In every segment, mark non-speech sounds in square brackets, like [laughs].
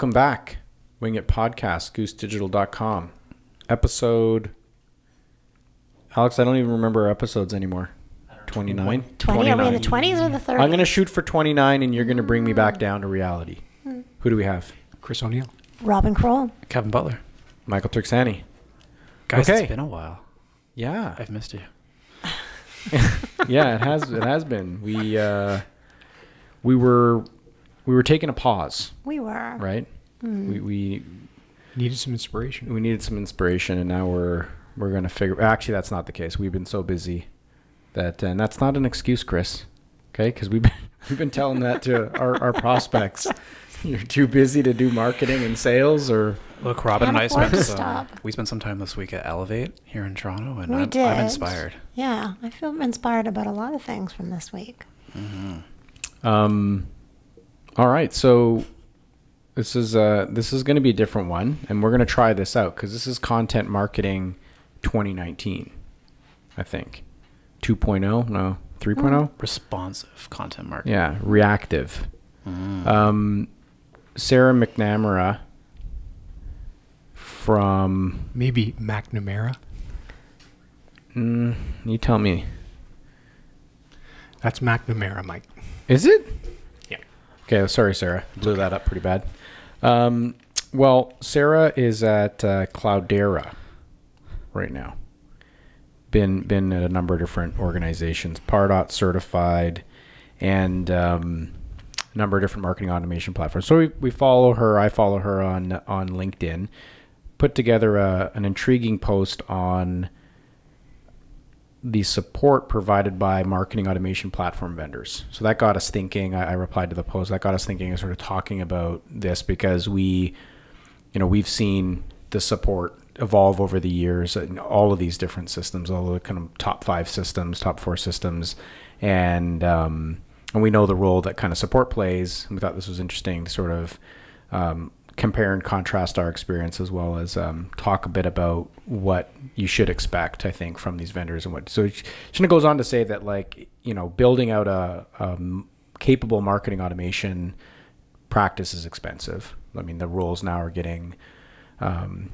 Welcome back. Wing It Podcast, goosedigital.com. Episode. Alex, I don't even remember our episodes anymore. 29? 20. Are we in the 20s or the 30s? I'm going to shoot for 29 and you're going to bring me back down to reality. Who do we have? Chris O'Neill. Robin Kroll. Kevin Butler. Michael Turksani. Guys, Okay. it's been a while. Yeah. I've missed you. [laughs] yeah, it has it has been. We uh we were we were taking a pause, We were. right? We we Needed some inspiration. we needed some inspiration and now we're we're going to figure actually that's not the case. We've been so busy that and that's not an excuse, Chris. Okay? Cuz we've been [laughs] we've been telling that to our our prospects. [laughs] You're too busy to do marketing and sales or Look, Robin and I spent some, we spent some time this week at Elevate here in Toronto, and We I'm, did. I'm inspired. Yeah, I feel inspired about a lot of things from this week. Um, all right, so this is uh this is going to be a different one, and we're going to try this out because this is content marketing 2019, I think 2.0, no 3.0. Responsive content marketing. Yeah, reactive. Mm. Um, Sarah McNamara from Maybe McNamara. mm, you tell me, That's McNamara, Mike. is it? Okay, sorry, Sarah. Blew that up pretty bad. Um, well, Sarah is at uh, Cloudera right now. Been been at a number of different organizations, Pardot certified, and um, a number of different marketing automation platforms. So we, we follow her. I follow her on on LinkedIn. Put together a, an intriguing post on the support provided by marketing automation platform vendors. So that got us thinking. I, I replied to the post. That got us thinking and sort of talking about this because we, you know, we've seen the support evolve over the years in all of these different systems, all the kind of top five systems, top four systems, and um, and we know the role that kind of support plays. And we thought this was interesting to sort of um, compare and contrast our experience as well as um, talk a bit about what you should expect i think from these vendors and what so of goes on to say that like you know building out a, a capable marketing automation practice is expensive. I mean the rules now are getting um,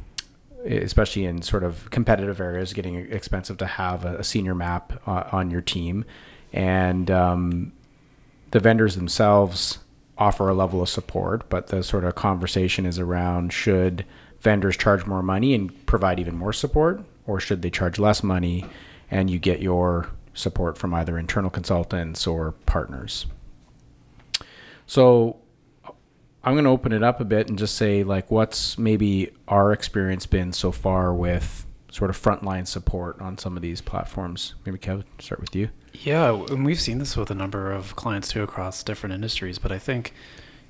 especially in sort of competitive areas getting expensive to have a, a senior map uh, on your team. And um, the vendors themselves offer a level of support, but the sort of conversation is around should vendors charge more money and provide even more support, or should they charge less money and you get your support from either internal consultants or partners? So I'm going to open it up a bit and just say, like, what's maybe our experience been so far with sort of frontline support on some of these platforms? Maybe Kevin, start with you. Yeah, and we've seen this with a number of clients too across different industries. But I think,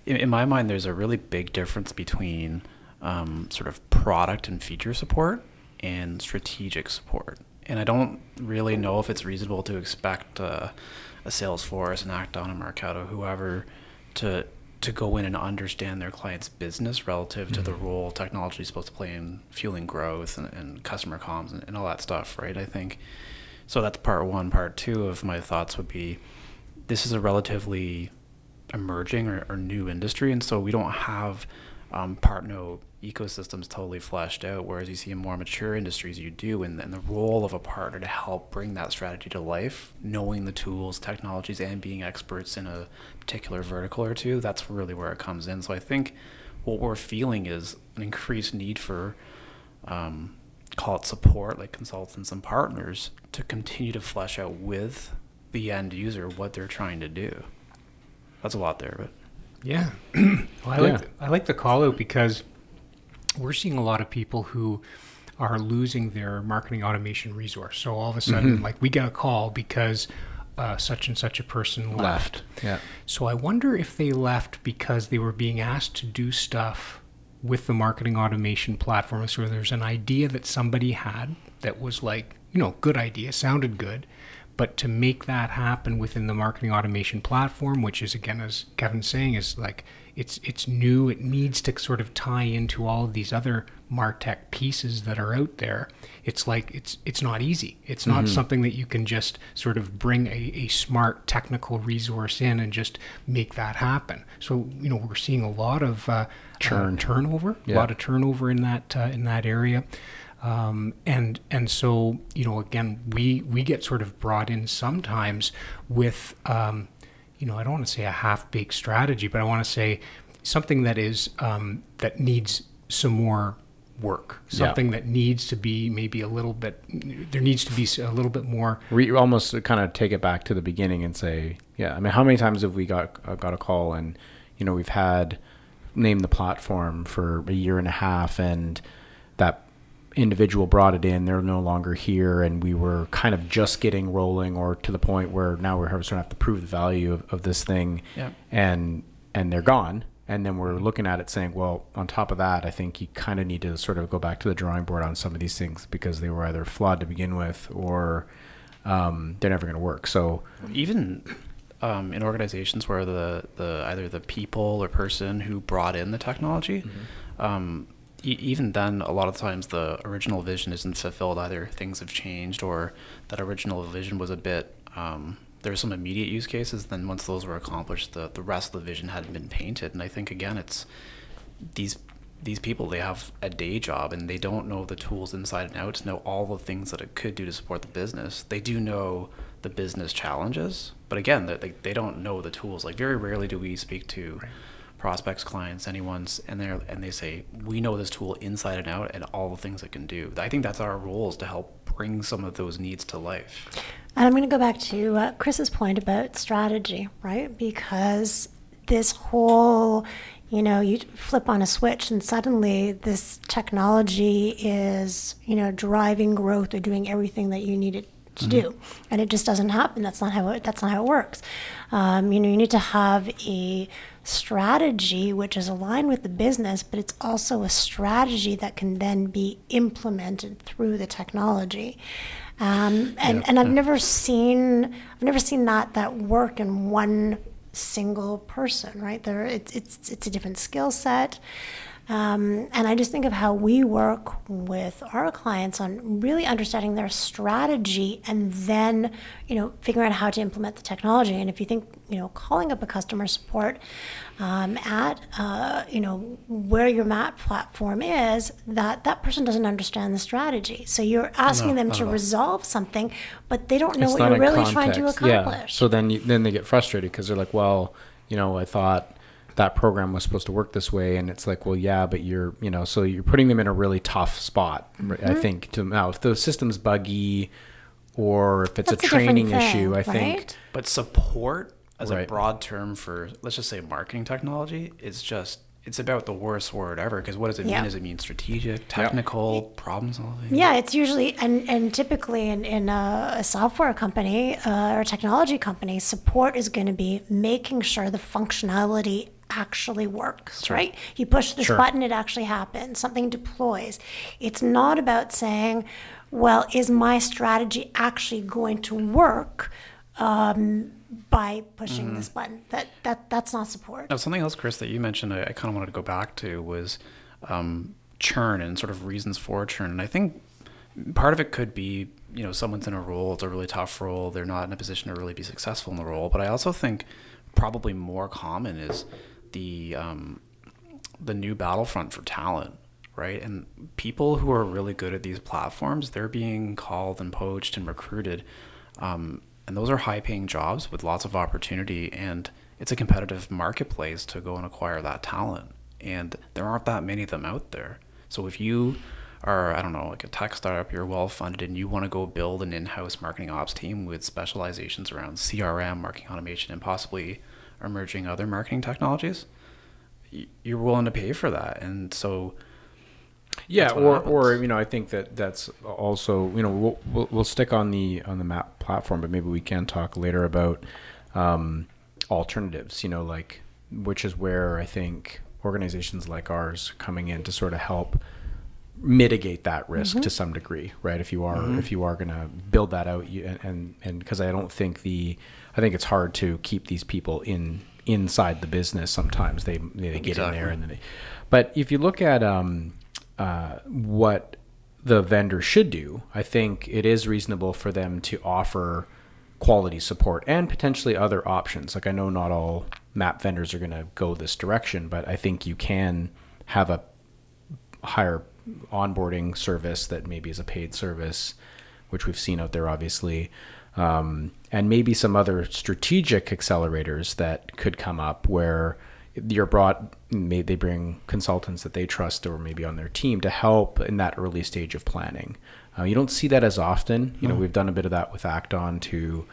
in, in my mind, there's a really big difference between um, sort of product and feature support and strategic support. And I don't really know if it's reasonable to expect uh, a Salesforce, an Act-On, a Marketo, whoever, to to go in and understand their client's business relative to the role technology is supposed to play in fueling growth and, and customer comms and, and all that stuff, right? I think so that's part one. Part two of my thoughts would be this is a relatively emerging or, or new industry, and so we don't have um, partner ecosystems totally fleshed out. Whereas you see in more mature industries, you do, and, and the role of a partner to help bring that strategy to life, knowing the tools, technologies, and being experts in a particular vertical or two, that's really where it comes in. So I think what we're feeling is an increased need for um, call it support, like consultants and partners, to continue to flesh out with the end user what they're trying to do. That's a lot there, but Yeah. [clears throat] well, I Yeah. like I like the call out because we're seeing a lot of people who are losing their marketing automation resource. So all of a sudden, like we get a call because uh, such and such a person left. Yeah. So I wonder if they left because they were being asked to do stuff with the marketing automation platform. So there's an idea that somebody had that was like, you know, good idea, sounded good, but to make that happen within the marketing automation platform, which is again, as Kevin's saying, is like it's it's new. It needs to sort of tie into all of these other Martech pieces that are out there. It's like it's it's not easy. It's not something that you can just sort of bring a, a smart technical resource in and just make that happen. So you know we're seeing a lot of uh, Churn. uh, turnover, Yeah. a lot of turnover in that uh, in that area. Um, and and so you know again we we get sort of brought in sometimes with um, you know I don't want to say a half baked strategy, but I want to say something that is um, that needs some more work, Yeah. something that needs to be maybe a little bit there needs to be a little bit more Re- almost kind of take it back to the beginning and say, yeah. I mean, how many times have we got uh, got a call and you know we've had named the platform for a year and a half and individual brought it in they're no longer here and we were kind of just getting rolling or to the point where now we're starting to have to prove the value of, of this thing Yeah. and and they're gone. And then we're looking at it saying well on top of that i think you kind of need to sort of go back to the drawing board on some of these things because they were either flawed to begin with or um, they're never going to work. So even um, in organizations where the, the either the people or person who brought in the technology, um, even then, a lot of times the original vision isn't fulfilled. Either things have changed, or that original vision was a bit. Um, there were some immediate use cases. Then once those were accomplished, the the rest of the vision hadn't been painted. And I think again, it's these these people they have a day job and they don't know the tools inside and out to know all the things that it could do to support the business they do know the business challenges but again they, they, they don't know the tools like very rarely do we speak to prospects clients anyone's and they're and they say we know this tool inside and out and all the things it can do i think that's our role is to help bring some of those needs to life And I'm going to go back to uh, Chris's point about strategy, right? Because this whole, you know, you flip on a switch and suddenly this technology is, you know, driving growth or doing everything that you need it to do, and it just doesn't happen. That's not how it. That's not how it works. Um, you know, you need to have a strategy which is aligned with the business, but it's also a strategy that can then be implemented through the technology. Um, and, and I've never seen I've never seen that that work in one single person, right? There, it's it's it's a different skill set, um, and I just think of how we work with our clients on really understanding their strategy and then you know figuring out how to implement the technology. And if you think you know calling up a customer support um, at uh, you know where your mat platform is, that that person doesn't understand the strategy. So you're asking No, them to resolve something, but they don't know it's what you're really trying to accomplish. Yeah. So then you, then they get frustrated because they're like, well, you know, I thought that program was supposed to work this way, and it's like, well, yeah, but you're, you know, so you're putting them in a really tough spot. I Mm-hmm. think to now if the system's buggy, or if it's That's a a training thing, issue, I think. But support as a broad term for let's just say marketing technology is just it's about the worst word ever because what does it Yeah. mean? Does it mean strategic, technical, problem solving? Yeah, it's usually and and typically in in a, a software company uh, or a technology company, support is going to be making sure the functionality actually works. Right? You push this Sure. button, it actually happens. Something deploys. It's not about saying, "Well, is my strategy actually going to work?" Um, by pushing this button, that that that's not support. Now, something else, Chris, that you mentioned, I, I kind of wanted to go back to was um, churn and sort of reasons for churn. And I think part of it could be, you know, someone's in a role, it's a really tough role, they're not in a position to really be successful in the role. But I also think probably more common is the um, the new battlefront for talent, right? And people who are really good at these platforms, they're being called and poached and recruited. Um, and those are high paying jobs with lots of opportunity. And it's a competitive marketplace to go and acquire that talent. And there aren't that many of them out there. So if you are, I don't know, like a tech startup, you're well funded and you want to go build an in house marketing ops team with specializations around CRM, marketing automation, and possibly emerging other marketing technologies, you're willing to pay for that. And so, Yeah, or happens. or you know, I think that that's also you know we'll, we'll we'll stick on the on the map platform, but maybe we can talk later about um, alternatives. You know, like which is where I think organizations like ours coming in to sort of help mitigate that risk to some degree, right? If you are if you are going to build that out, you, and and because I don't think the I think it's hard to keep these people in inside the business. Sometimes they they get in there and then they. But if you look at um, uh, what the vendor should do, I think it is reasonable for them to offer quality support and potentially other options. Like I know not all map vendors are going to go this direction, but I think you can have a higher onboarding service that maybe is a paid service, which we've seen out there, obviously, um, and maybe some other strategic accelerators that could come up where you're brought, may they bring consultants that they trust or maybe on their team to help in that early stage of planning. Uh, you don't see that as often. You know, we've done a bit of that with Act-On to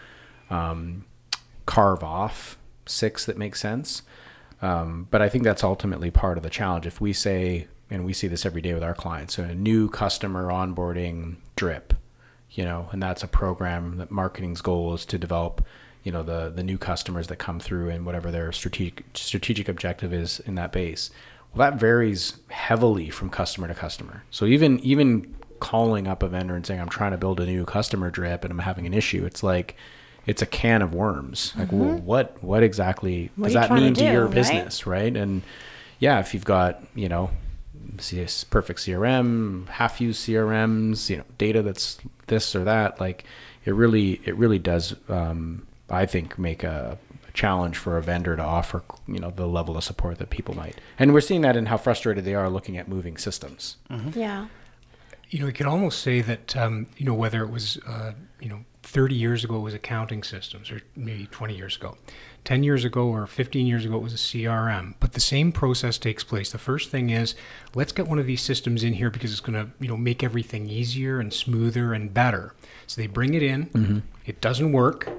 um, carve off six that make sense. Um, but I think that's ultimately part of the challenge. If we say, and we see this every day with our clients, so a new customer onboarding drip, you know, and that's a program that marketing's goal is to develop, you know, the the new customers that come through and whatever their strategic strategic objective is in that base. Well, that varies heavily from customer to customer. So even even calling up a vendor and saying I'm trying to build a new customer drip and I'm having an issue, it's like it's a can of worms. Like, well, mm-hmm. what what exactly What does that to mean to, do, your right? business, right? And yeah, if you've got you know, CS, perfect CRM, half used CRMs, you know, data that's this or that, like it really it really does. Um, I think make a, a challenge for a vendor to offer you know the level of support that people might, and we're seeing that in how frustrated they are looking at moving systems. Yeah. You know, you could almost say that, um, you know, whether it was, uh, you know, 30 years ago it was accounting systems, or maybe 20 years ago, 10 years ago or 15 years ago it was a CRM. But the same process takes place. The first thing is, let's get one of these systems in here because it's going to, you know, make everything easier and smoother and better. So they bring it in, mm-hmm. it doesn't work.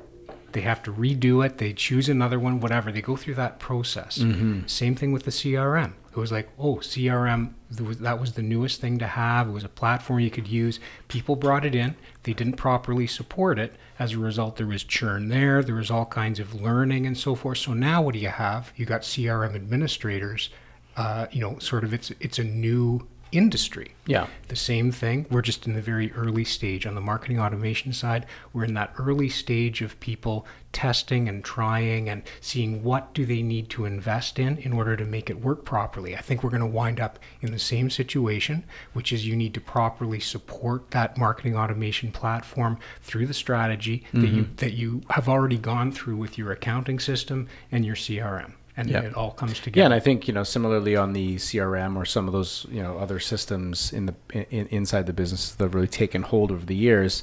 They have to redo it. They choose another one, whatever. They go through that process. Same thing with the CRM. It was like, oh, CRM, that was the newest thing to have. It was a platform you could use. People brought it in. They didn't properly support it. As a result, there was churn there. There was all kinds of learning and so forth. So now what do you have? You got CRM administrators. Uh, you know, sort of it's it's a new industry. Yeah. The same thing. We're just in the very early stage on the marketing automation side. We're in that early stage of people testing and trying and seeing what do they need to invest in in order to make it work properly. I think we're going to wind up in the same situation, which is you need to properly support that marketing automation platform through the strategy that you mm-hmm. that you have already gone through with your accounting system and your CRM. And Yeah. it all comes together. Yeah, and I think you know similarly on the CRM or some of those you know other systems in the in, inside the business that have really taken hold over the years.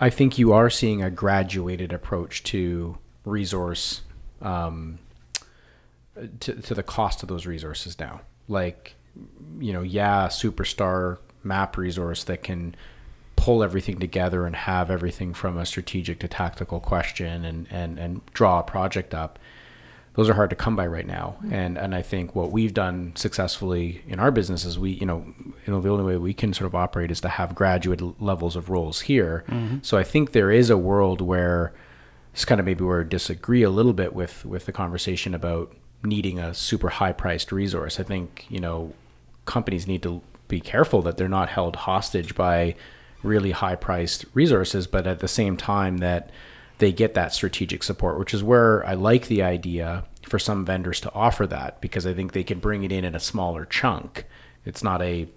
I think you are seeing a graduated approach to resource um, to to the cost of those resources now. Like you know, yeah, superstar map resource that can pull everything together and have everything from a strategic to tactical question and and and draw a project up those are hard to come by right now. And and i think what we've done successfully in our business is we you know you know the only way we can sort of operate is to have graduate levels of roles here. Mm-hmm. So i think there is a world where it's kind of maybe where I disagree a little bit with with the conversation about needing a super high priced resource. I think you know companies need to be careful that they're not held hostage by really high priced resources, but at the same time that they get that strategic support, which is where I like the idea for some vendors to offer that because I think they can bring it in in a smaller chunk. It's not a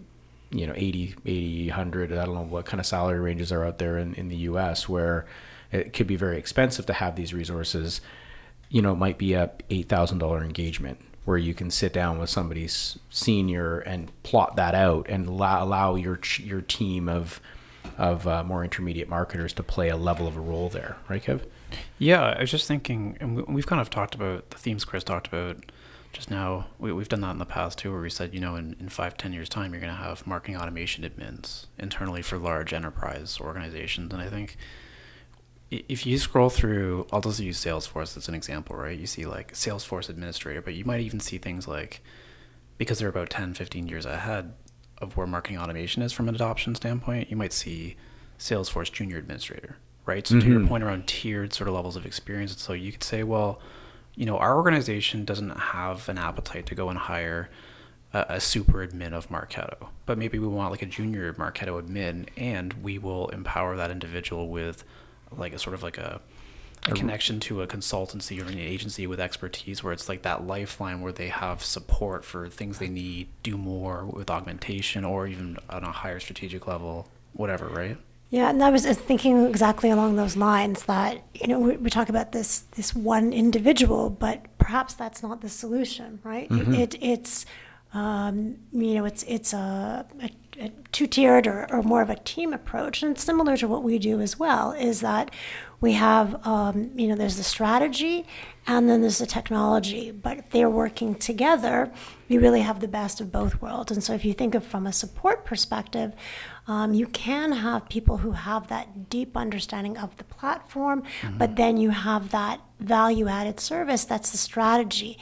you know 80 80 100 i don't know what kind of salary ranges are out there in, in the us where it could be very expensive to have these resources you know, it might be a eight thousand dollar engagement where you can sit down with somebody's senior and plot that out and allow, allow your your team of of uh, more intermediate marketers to play a level of a role there, right, Kev? Yeah, I was just thinking, and we- we've kind of talked about the themes Chris talked about just now. We, we've done that in the past too, where we said, you know, in, in five, ten years' time, you're going to have marketing automation admins internally for large enterprise organizations. And I think if you scroll through, I'll just use Salesforce as an example, right? You see like Salesforce administrator, but you might even see things like, because they're about 10, 15 years ahead of where marketing automation is from an adoption standpoint, you might see Salesforce junior administrator, right? So to your Mhm. point around tiered sort of levels of experience, so you could say, well, you know, our organization doesn't have an appetite to go and hire a, a super admin of Marketo, but maybe we want like a junior Marketo admin, and we will empower that individual with like a sort of like a, a connection to a consultancy or an agency with expertise where it's like that lifeline where they have support for things they need, do more with augmentation or even on a higher strategic level, whatever, right? Yeah, and I was thinking exactly along those lines that you know we, we talk about this this one individual, but perhaps that's not the solution, right? Mm-hmm. It, it's um, you know it's it's a, a, a two tiered or, or more of a team approach, and similar to what we do as well. Is that we have um, you know there's the strategy and then there's the technology, but if they're working together, we really have the best of both worlds. And so if you think of from a support perspective. Um, you can have people who have that deep understanding of the platform, Mm-hmm. but then you have that value added service that's the strategy.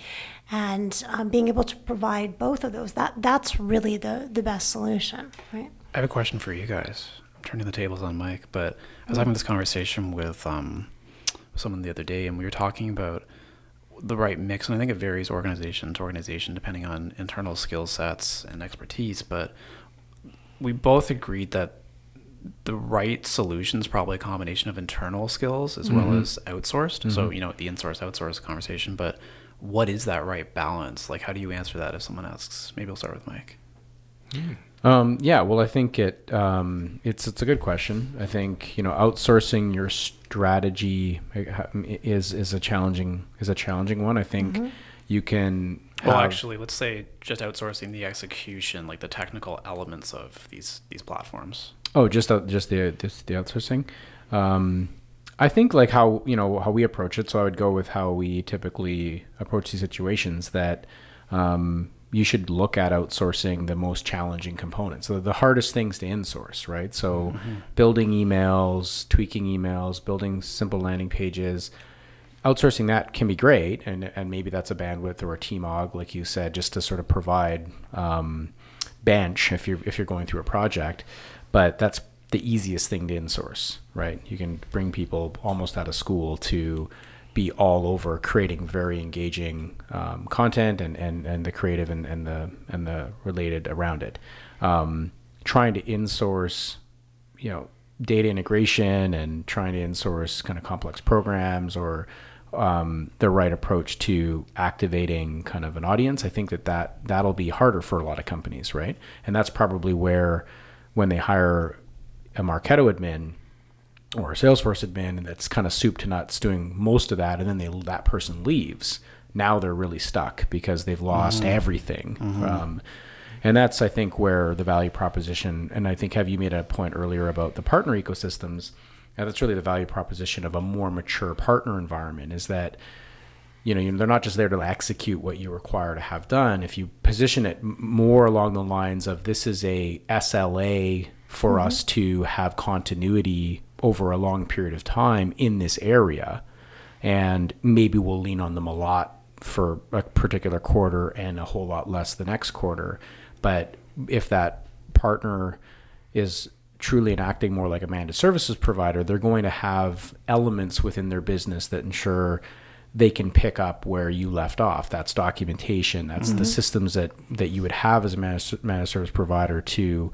And um, being able to provide both of those, that, that's really the, the best solution, right? I have a question for you guys. I'm turning the tables on Mike, but was having this conversation with um, someone the other day, and we were talking about the right mix. And I think it varies organization to organization depending on internal skill sets and expertise. But we both agreed that the right solution is probably a combination of internal skills as well mm-hmm. as outsourced. So, mm-hmm. you know, the in-source outsource conversation, but what is that right balance? Like, how do you answer that if someone asks? Maybe I'll start with Mike. Hmm. Um, yeah, well, I think it um, it's it's a good question. I think you know outsourcing your strategy uh, is is a challenging is a challenging one. I think you can. Well, have- actually, let's say just outsourcing the execution, like the technical elements of these these platforms. Oh, just out just the just the outsourcing. Um, I think like how you know how we approach it. So I would go with how we typically approach these situations. That um, you should look at outsourcing the most challenging components. So the hardest things to insource, right? So building emails, tweaking emails, building simple landing pages. Outsourcing that can be great, and and maybe that's a bandwidth or a TMOG, like you said, just to sort of provide um, bench if you're if you're going through a project. But that's the easiest thing to insource, right? You can bring people almost out of school to be all over creating very engaging um, content and, and, and the creative and, and the and the related around it. Um, trying to insource, you know, data integration and trying to insource kind of complex programs or um, the right approach to activating kind of an audience. I think that, that that'll be harder for a lot of companies, right? And that's probably where when they hire a Marketo admin or a Salesforce admin and that's kind of soup to nuts doing most of that, and then they that person leaves. Now they're really stuck because they've lost mm-hmm. everything. Mm-hmm. Um, and that's I think where the value proposition. And I think have you made a point earlier about the partner ecosystems. And that's really the value proposition of a more mature partner environment. Is that you know, they're not just there to execute what you require to have done. If you position it more along the lines of this is a SLA for mm-hmm. us to have continuity over a long period of time in this area, and maybe we'll lean on them a lot for a particular quarter and a whole lot less the next quarter. But if that partner is truly enacting more like a managed services provider, they're going to have elements within their business that ensure they can pick up where you left off. That's documentation. That's the mm-hmm. systems that, that you would have as a managed, managed service provider to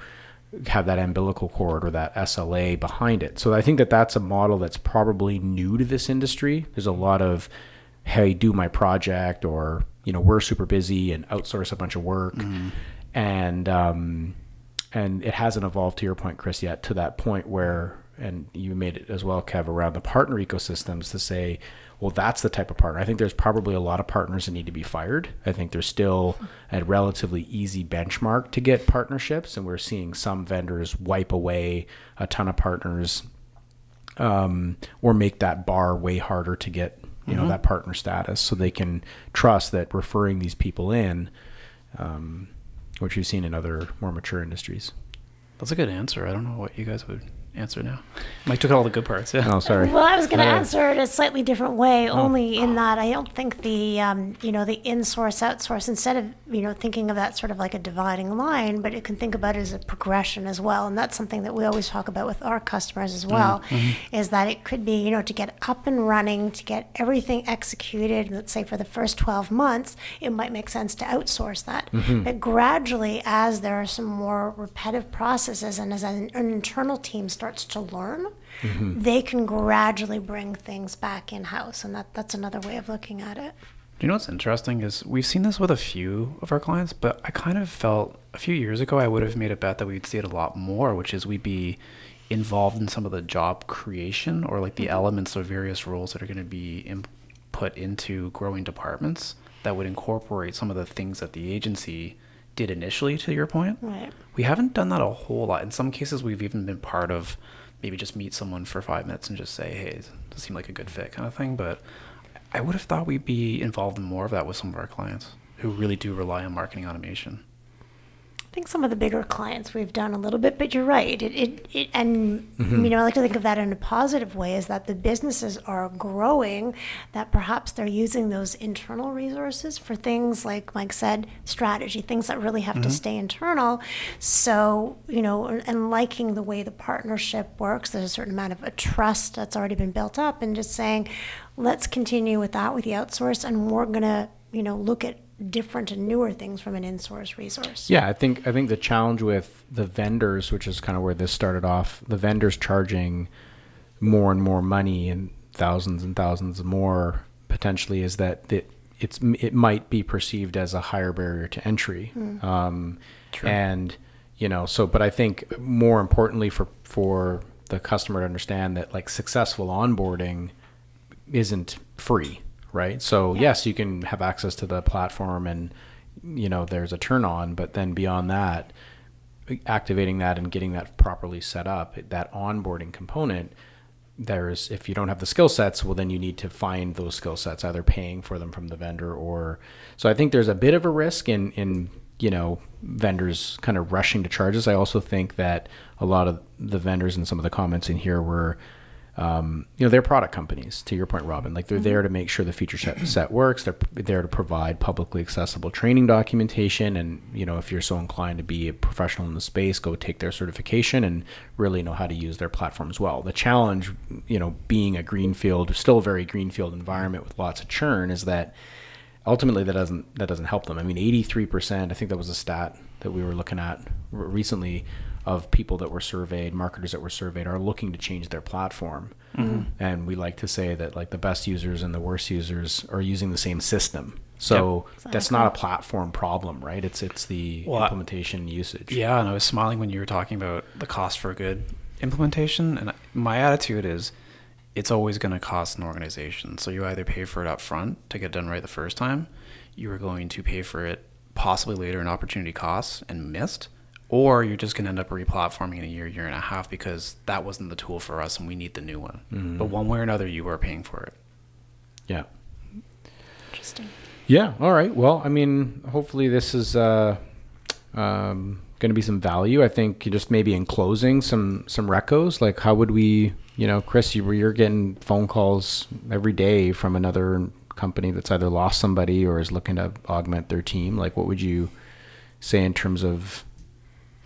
have that umbilical cord or that SLA behind it. So I think that that's a model that's probably new to this industry. There's a lot of, hey, do my project, or you know, we're super busy and outsource a bunch of work, and um, and it hasn't evolved to your point, Chris, yet to that point where, and you made it as well, Kev, around the partner ecosystems to say, well, that's the type of partner. I think there's probably a lot of partners that need to be fired. I think there's still a relatively easy benchmark to get partnerships, and we're seeing some vendors wipe away a ton of partners um, or make that bar way harder to get you know that partner status so they can trust that referring these people in um, which we've seen in other more mature industries That's a good answer. I don't know what you guys would answer now. Mike took all the good parts. Yeah. Oh, sorry. Well, I was going to answer it a slightly different way, oh. only in that I don't think the um, you know the in-source outsource instead of you know thinking of that sort of like a dividing line, but you can think about it as a progression as well, and that's something that we always talk about with our customers as well, mm-hmm. Mm-hmm. is that it could be you know to get up and running, to get everything executed. Let's say for the first twelve months, it might make sense to outsource that, mm-hmm. but gradually, as there are some more repetitive processes, and as an, an internal team starts to learn mm-hmm. they can gradually bring things back in house, and that, that's another way of looking at it. Do you know what's interesting is we've seen this with a few of our clients, but I kind of felt a few years ago I would have made a bet that we'd see it a lot more, which is we'd be involved in some of the job creation or like the mm-hmm. elements of various roles that are going to be in, put into growing departments that would incorporate some of the things that the agency did initially. To your point, Right. we haven't done that a whole lot. In some cases, we've even been part of maybe just meet someone for five minutes and just say, hey, does seem like a good fit kind of thing. But I would have thought we'd be involved in more of that with some of our clients who really do rely on marketing automation. Think some of the bigger clients we've done a little bit, but you're right. It, it, it and mm-hmm. you know, I like to think of that in a positive way is that the businesses are growing, that perhaps they're using those internal resources for things like Mike said, strategy, things that really have to mm-hmm. stay internal. So, you know, and liking the way the partnership works, there's a certain amount of a trust that's already been built up, and just saying, let's continue with that with the outsource, and we're gonna, you know, look at different and newer things from an in-source resource. Yeah, I think I think the challenge with the vendors, which is kind of where this started off, the vendors charging more and more money and thousands and thousands more potentially is that it it's it might be perceived as a higher barrier to entry. Um, and you know, so but I think more importantly for for the customer to understand that like successful onboarding isn't free, right? So yes, you can have access to the platform and you know there's a turn on, but then beyond that, activating that and getting that properly set up, that onboarding component, there's if you don't have the skill sets, well then you need to find those skill sets, either paying for them from the vendor or so I think there's a bit of a risk in in you know vendors kind of rushing to charges. I also think that a lot of the vendors and some of the comments in here were um, you know, they're product companies. To your point, Robin, like they're there to make sure the feature set, [clears throat] set works. They're there to provide publicly accessible training documentation, and you know, if you're so inclined to be a professional in the space, go take their certification and really know how to use their platform as well. The challenge, you know, being a greenfield, still a very greenfield environment with lots of churn, is that ultimately that doesn't that doesn't help them. I mean, 83%, I think that was a stat that we were looking at recently of people that were surveyed, marketers that were surveyed are looking to change their platform. Mm-hmm. And we like to say that like the best users and the worst users are using the same system. So that's not a platform problem, right? It's it's the Well, implementation usage. Yeah, and I was smiling when you were talking about the cost for a good implementation. And my attitude is it's always going to cost an organization. So you either pay for it up front to get done right the first time, you are going to pay for it possibly later in opportunity costs and missed, or you're just going to end up replatforming in a year, year and a half because that wasn't the tool for us and we need the new one. But one way or another, you are paying for it. Yeah. Interesting. Yeah. All right. Well, I mean, hopefully this is uh, um, going to be some value. I think just maybe in closing, some some recos. Like, how would we? You know, Chris, you you're getting phone calls every day from another company that's either lost somebody or is looking to augment their team. Like, what would you say in terms of?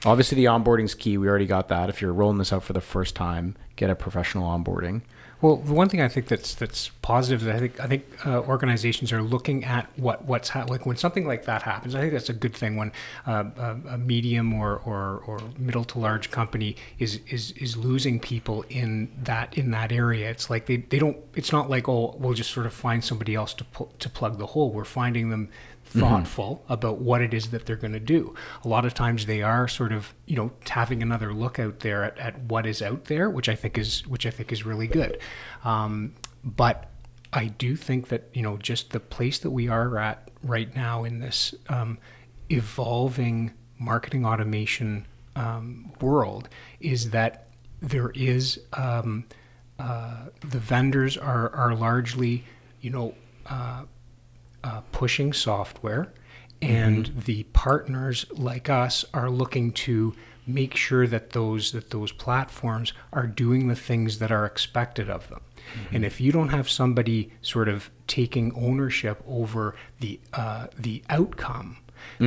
Obviously, the onboarding's key. We already got that. If you're rolling this out for the first time, get a professional onboarding. Well, the one thing I think that's that's positive is I think I think uh, organizations are looking at what what's ha- like when something like that happens. I think that's a good thing when uh, a, a medium or, or, or middle to large company is, is is losing people in that in that area. It's like they, they don't. It's not like oh we'll just sort of find somebody else to pu- to plug the hole. We're finding them thoughtful about what it is that they're going to do. A lot of times they are sort of, you know, having another look out there at, at what is out there, which I think is which I think is really good. Um, but I do think that you know just the place that we are at right now in this um, evolving marketing automation um, world is that there is um, uh, the vendors are are largely you know uh, uh, pushing software, and the partners like us are looking to make sure that those that those platforms are doing the things that are expected of them. And if you don't have somebody sort of taking ownership over the uh, the outcome,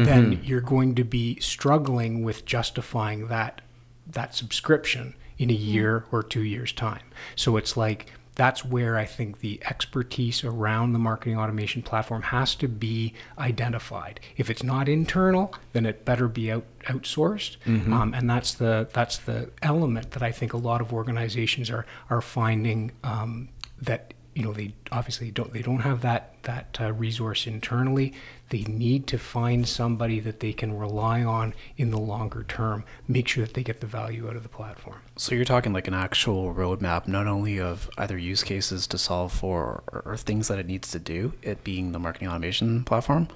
then you're going to be struggling with justifying that that subscription in a year or two years time. So it's like that's where I think the expertise around the marketing automation platform has to be identified. If it's not internal, then it better be out, outsourced, um, and that's the that's the element that I think a lot of organizations are are finding um, that you know they obviously don't they don't have that that uh, resource internally. They need to find somebody that they can rely on in the longer term make sure that they get the value out of the platform. So you're talking like an actual roadmap, not only of either use cases to solve for or, or things that it needs to do, it being the marketing automation platform,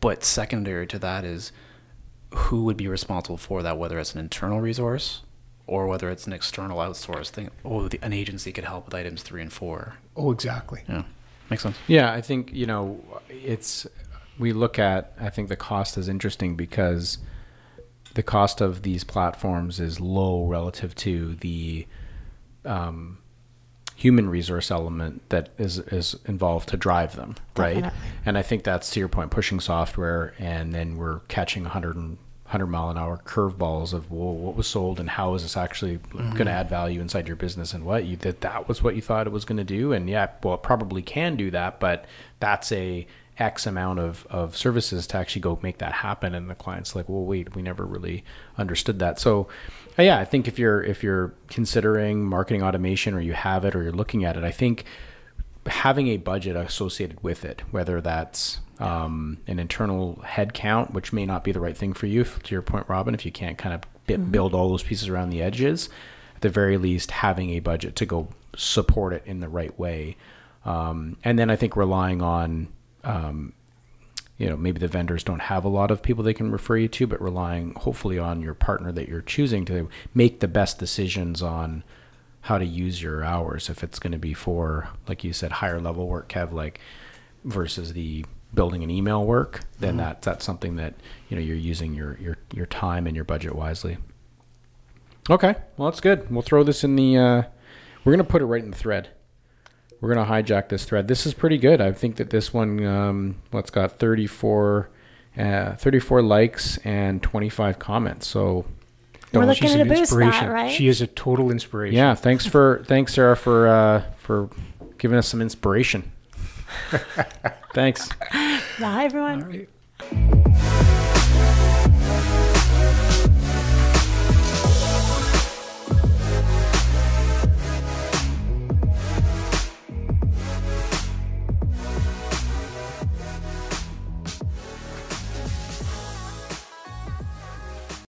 but secondary to that is who would be responsible for that, whether it's an internal resource or whether it's an external outsourced thing. Oh, the, an agency could help with items three and four. oh exactly Yeah, makes sense. Yeah, I think you know it's we look at I think the cost is interesting because the cost of these platforms is low relative to the um, human resource element that is is involved to drive them, right? Definitely. And I think that's to your point, pushing software, and then we're catching 100 100 mile an hour curveballs of well, what was sold and how is this actually going to add value inside your business and what? You that that was what you thought it was going to do? And yeah well it probably can do that but that's a x amount of, of services to actually go make that happen. And the client's like well wait we never really understood that. So uh, yeah i think if you're if you're considering marketing automation or you have it or you're looking at it i think having a budget associated with it, whether that's um, an internal head count, which may not be the right thing for you, to your point, Robin, if you can't kind of bi- build all those pieces around the edges, at the very least, having a budget to go support it in the right way. Um, and then I think relying on, um, you know, maybe the vendors don't have a lot of people they can refer you to, but relying hopefully on your partner that you're choosing to make the best decisions on how to use your hours if it's going to be for like you said higher level work kev like versus the building an email work then that that's something that you know you're using your your your time and your budget wisely. Okay well that's good. We'll throw this in the uh we're going to put it right in the thread. We're going to hijack this thread. This is pretty good. I think that this one um what's got 34 uh 34 likes and 25 comments so We're looking she's to an boost that, inspiration. right? she is a total inspiration. Yeah, thanks for thanks Sarah for uh, for giving us some inspiration. Thanks. Bye, everyone.